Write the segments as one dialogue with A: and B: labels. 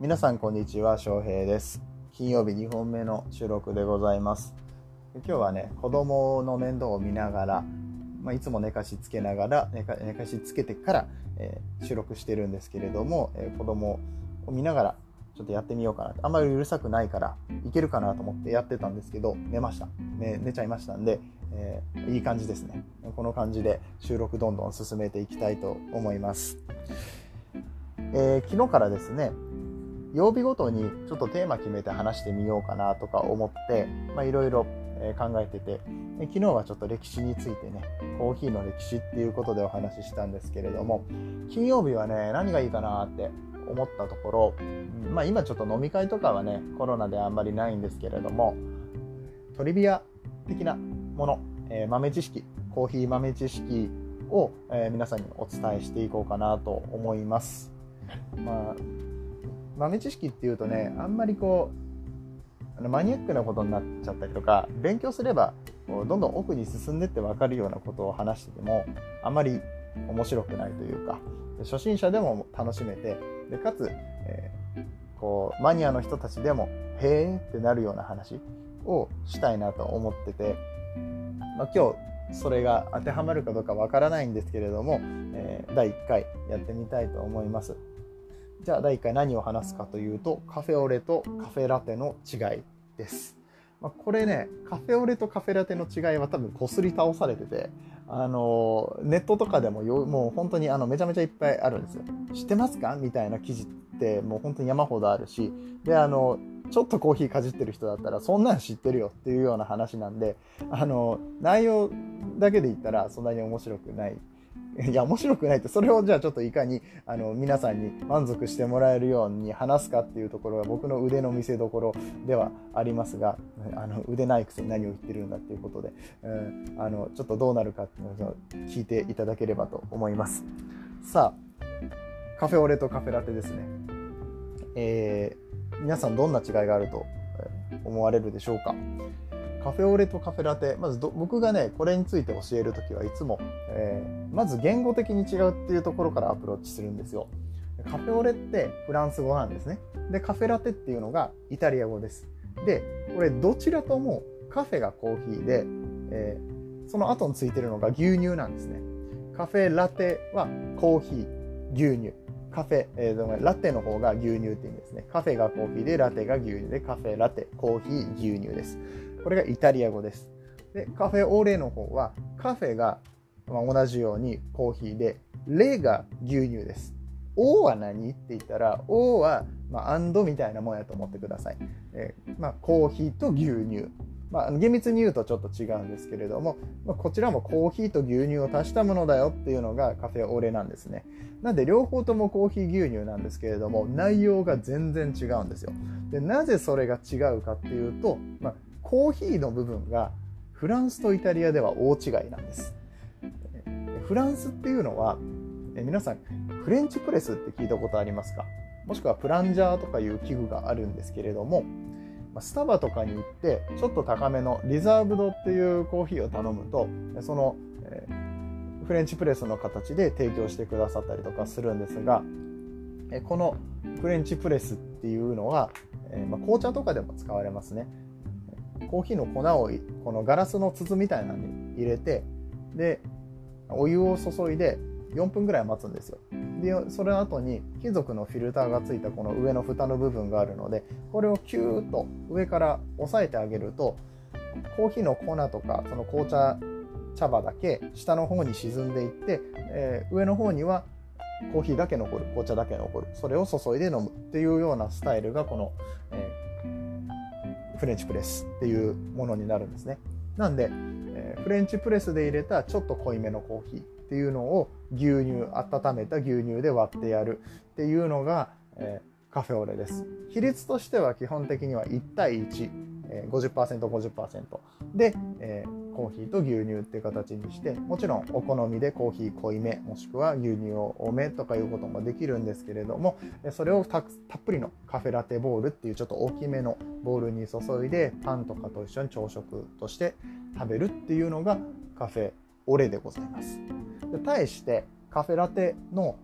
A: 皆さんこんにちは翔平です。金曜日2本目の収録でございます。今日はね子供の面倒を見ながら、まあ、いつも寝かしつけながら寝かしつけてから、えー、収録してるんですけれども、えー、子供を見ながらちょっとやってみようかなあんまりうるさくないからいけるかなと思ってやってたんですけど寝ました、ね、寝ちゃいましたんで、えー、いい感じですね。この感じで収録どんどん進めていきたいと思います、えー、昨日からですね曜日ごとにちょっとテーマ決めて話してみようかなとか思っていろいろ考えてて昨日はちょっと歴史についてねコーヒーの歴史っていうことでお話ししたんですけれども金曜日はね何がいいかなって思ったところ、まあ、今ちょっと飲み会とかはねコロナであんまりないんですけれどもトリビア的なもの、えー、豆知識コーヒー豆知識を、えー、皆さんにお伝えしていこうかなと思います。まあ豆知識っていうとねあんまりこうあのマニアックなことになっちゃったりとか勉強すればこうどんどん奥に進んでって分かるようなことを話しててもあんまり面白くないというか初心者でも楽しめてでかつ、えー、こうマニアの人たちでもへーってなるような話をしたいなと思ってて、まあ、今日それが当てはまるかどうかわからないんですけれども、えー、第1回やってみたいと思います。じゃあ第1回何を話すかというとカフェオレとカフェラテの違いです。まあ、これねカフェオレとカフェラテの違いは多分こすり倒されててあのネットとかでもよもう本当にあのめちゃめちゃいっぱいあるんですよ。知ってますかみたいな記事ってもう本当に山ほどあるしであのちょっとコーヒーかじってる人だったらそんなん知ってるよっていうような話なんであの内容だけで言ったらそんなに面白くないいや、面白くないって、それをじゃあちょっといかに、あの、皆さんに満足してもらえるように話すかっていうところが僕の腕の見せ所ではありますが、あの、腕ないくせに何を言ってるんだっていうことで、うん、あの、ちょっとどうなるかっていうのを聞いていただければと思います。さあ、カフェオレとカフェラテですね。えー、皆さんどんな違いがあると思われるでしょうか？カフェオレとカフェラテ。まず僕がねこれについて教える時はいつも、えー、まず言語的に違うっていうところからアプローチするんですよ。カフェオレってフランス語なんですね。でカフェラテっていうのがイタリア語です。でこれどちらともカフェがコーヒーで、えー、その後についてるのが牛乳なんですね。カフェラテはコーヒー牛乳。カフェ、えー、ラテの方が牛乳って意味ですね。カフェがコーヒーで、ラテが牛乳で、カフェラテ、コーヒー、牛乳です。これがイタリア語です。で、カフェオレの方は、カフェがま同じようにコーヒーで、レが牛乳です。O は何って言ったら、O は、まあ、アンドみたいなもんやと思ってください。えー、まあ、コーヒーと牛乳。まあ、厳密に言うとちょっと違うんですけれども、まあ、こちらもコーヒーと牛乳を足したものだよっていうのがカフェオレなんですね。なんで両方ともコーヒー牛乳なんですけれども、内容が全然違うんですよ。で、なぜそれが違うかっていうと、まあ、コーヒーの部分がフランスとイタリアでは大違いなんです。フランスっていうのは、皆さん、フレンチプレスって聞いたことありますか？もしくはプランジャーとかいう器具があるんですけれども、スタバとかに行ってちょっと高めのリザーブドっていうコーヒーを頼むとその、え、フレンチプレスの形で提供してくださったりとかするんですがこのフレンチプレスっていうのは、え、ま、紅茶とかでも使われますねコーヒーの粉をこのガラスの筒みたいなのに入れてでお湯を注いで4分ぐらい待つんですよ。でそれの後に金属のフィルターがついたこの上の蓋の部分があるのでこれをキューッと上から押さえてあげるとコーヒーの粉とかその紅茶茶葉だけ下の方に沈んでいって、えー、上の方にはコーヒーだけ残る紅茶だけ残る。それを注いで飲むっていうようなスタイルがこの、えー、フレンチプレスっていうものになるんですね。なんで、えー、フレンチプレスで入れたちょっと濃いめのコーヒーっていうのを牛乳温めた牛乳で割ってやるっていうのが、えー、カフェオレです。比率としては基本的には1対1、えー、50%50% で、えー、コーヒーと牛乳っていう形にしてもちろんお好みでコーヒー濃いめもしくは牛乳を多めとかいうこともできるんですけれどもそれをたっぷりのカフェラテボールっていうちょっと大きめのボウルに注いでパンとかと一緒に朝食として食べるっていうのがカフェオレでございます。で対してカフェラテの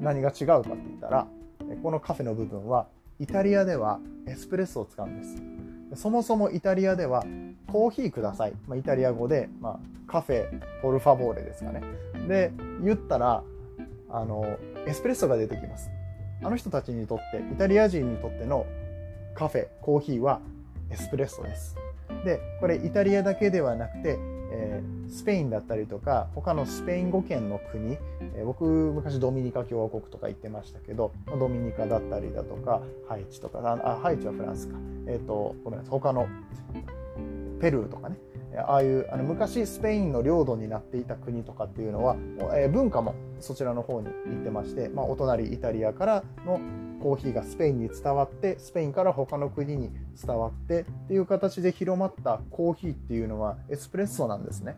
A: 何が違うかって言ったら、このカフェの部分はイタリアではエスプレッソを使うんですそもそもイタリアではコーヒーください、まあ、イタリア語で、まあ、カフェポルファボーレですかね。で言ったらあのエスプレッソが出てきます。あの人たちにとってイタリア人にとってのカフェコーヒーはエスプレッソです。でこれイタリアだけではなくて、えー、スペインだったりとか他のスペイン語圏の国、えー、僕昔ドミニカ共和国とか行ってましたけどドミニカだったりだとかハイチとかあハイチはフランスか。えっ、ー、とごめんなさい他のペルーとかねああいうあの昔スペインの領土になっていた国とかっていうのは、えー、文化もそちらの方に行ってまして、まあ、お隣イタリアからのコーヒーがスペインに伝わってスペインから他の国に伝わってっていう形で広まったコーヒーっていうのはエスプレッソなんですね。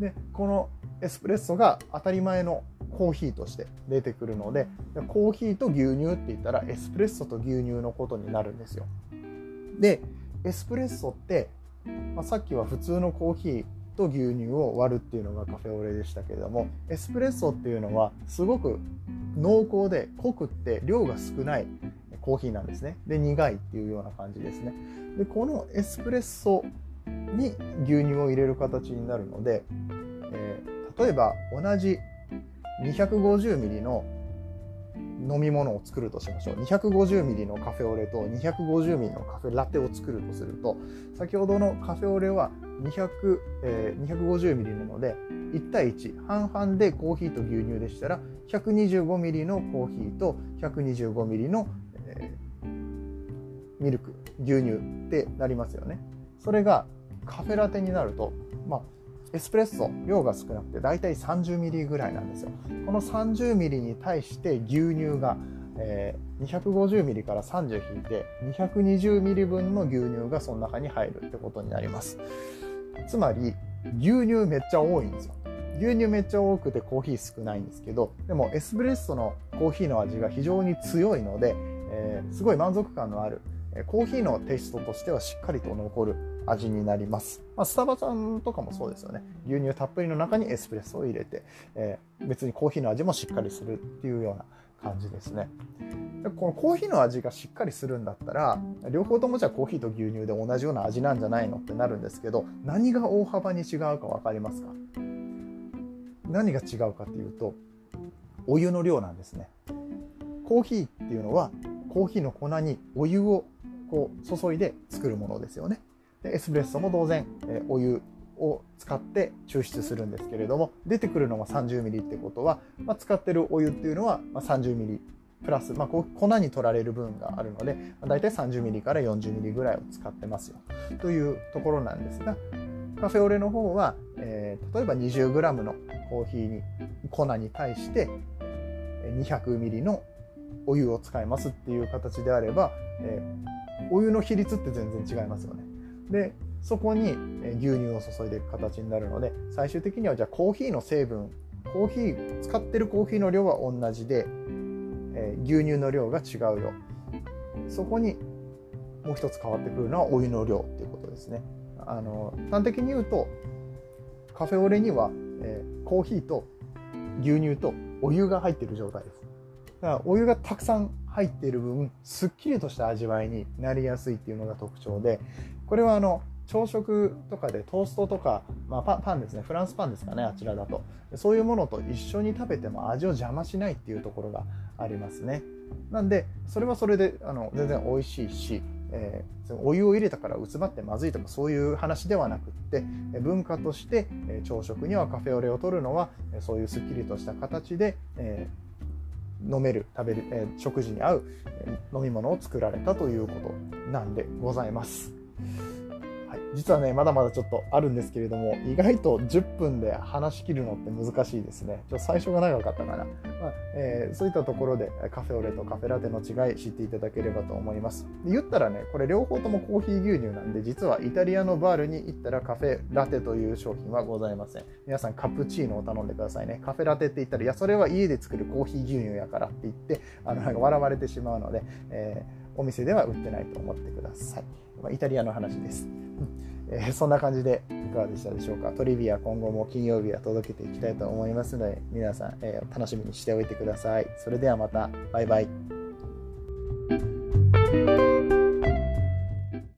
A: でこのエスプレッソが当たり前のコーヒーとして出てくるのでコーヒーと牛乳って言ったらエスプレッソと牛乳のことになるんですよ。でエスプレッソって、まあ、さっきは普通のコーヒーと牛乳を割るっていうのがカフェオレでしたけれどもエスプレッソっていうのはすごく濃厚で濃くって量が少ないコーヒーなんですね。で苦いっていうような感じですね。でこのエスプレッソに牛乳を入れる形になるので、えー、例えば同じ 250ml の飲み物を作るとしましょう。250ml のカフェオレと 250ml のカフェラテを作るとすると先ほどのカフェオレは200、えー、250ml なので1対1半々でコーヒーと牛乳でしたら 125ml のコーヒーと 125ml の、えー、ミルク牛乳ってなりますよね。それがカフェラテになるとまあエスプレッソ量が少なくてだいたい30ミリぐらいなんですよ。この30ミリに対して牛乳が、えー、250ミリから30引いて220ミリ分の牛乳がその中に入るってことになります。つまり牛乳めっちゃ多いんですよ。牛乳めっちゃ多くてコーヒー少ないんですけどでもエスプレッソのコーヒーの味が非常に強いので、えー、すごい満足感のあるコーヒーのテイストとしてはしっかりと残る。味になります。まあ、スタバさんとかもそうですよね。牛乳たっぷりの中にエスプレッソを入れて、えー、別にコーヒーの味もしっかりするっていうような感じですねで。このコーヒーの味がしっかりするんだったら、両方ともじゃあコーヒーと牛乳で同じような味なんじゃないのってなるんですけど、何が大幅に違うか分かりますか？何が違うかっていうと、お湯の量なんですね。コーヒーっていうのは、コーヒーの粉にお湯をこう注いで作るものですよね。でエスプレッソも当然、えお湯を使って抽出するんですけれども出てくるのが 30ml ってことは、まあ、使ってるお湯っていうのはま 30ml プラス、まあ、粉に取られる分があるので、まあ、大体 30ml から 40ml ぐらいを使ってますよというところなんですがカフェオレの方は、えー、例えば 20g のコーヒーに粉に対して 200ml のお湯を使いますっていう形であれば、えー、お湯の比率って全然違いますよね。でそこに牛乳を注いでいく形になるので最終的にはじゃあコーヒーの成分コーヒー使ってるコーヒーの量は同じで、えー、牛乳の量が違うよ。そこにもう一つ変わってくるのはお湯の量っていうことですね。あの端的に言うとカフェオレには、えー、コーヒーと牛乳とお湯が入ってる状態です。だからお湯がたくさん入っている分すっきりとした味わいになりやすいっていうのが特徴でこれはあの朝食とかでトーストとか、まあ、パパンですね。フランスパンですかねあちらだと。そういうものと一緒に食べても味を邪魔しないっていうところがありますね。なんでそれはそれであの全然美味しいし、えー、お湯を入れたから薄まってまずいとかそういう話ではなくって文化として朝食にはカフェオレを取るのはそういうすっきりとした形で、えー飲める食べる、えー、食事に合う、飲み物を作られたということなんでございます。実はね、まだまだちょっとあるんですけれども、意外と10分で話し切るのって難しいですね。ちょ最初が長かったかな。まあえー、そういったところでカフェオレとカフェラテの違い知っていただければと思います。言ったらね、これ両方ともコーヒー牛乳なんで、実はイタリアのバールに行ったらカフェラテという商品はございません。皆さんカプチーノを頼んでくださいね。カフェラテって言ったら、いや、それは家で作るコーヒー牛乳やからって言って、あの、なんか笑われてしまうので、えー、お店では売ってないと思ってください。まあ、イタリアの話です。えー、そんな感じでいかがでしたでしょうか？トリビア今後も金曜日は届けていきたいと思いますので、皆さん、えー、楽しみにしておいてください。それではまた、バイバイ。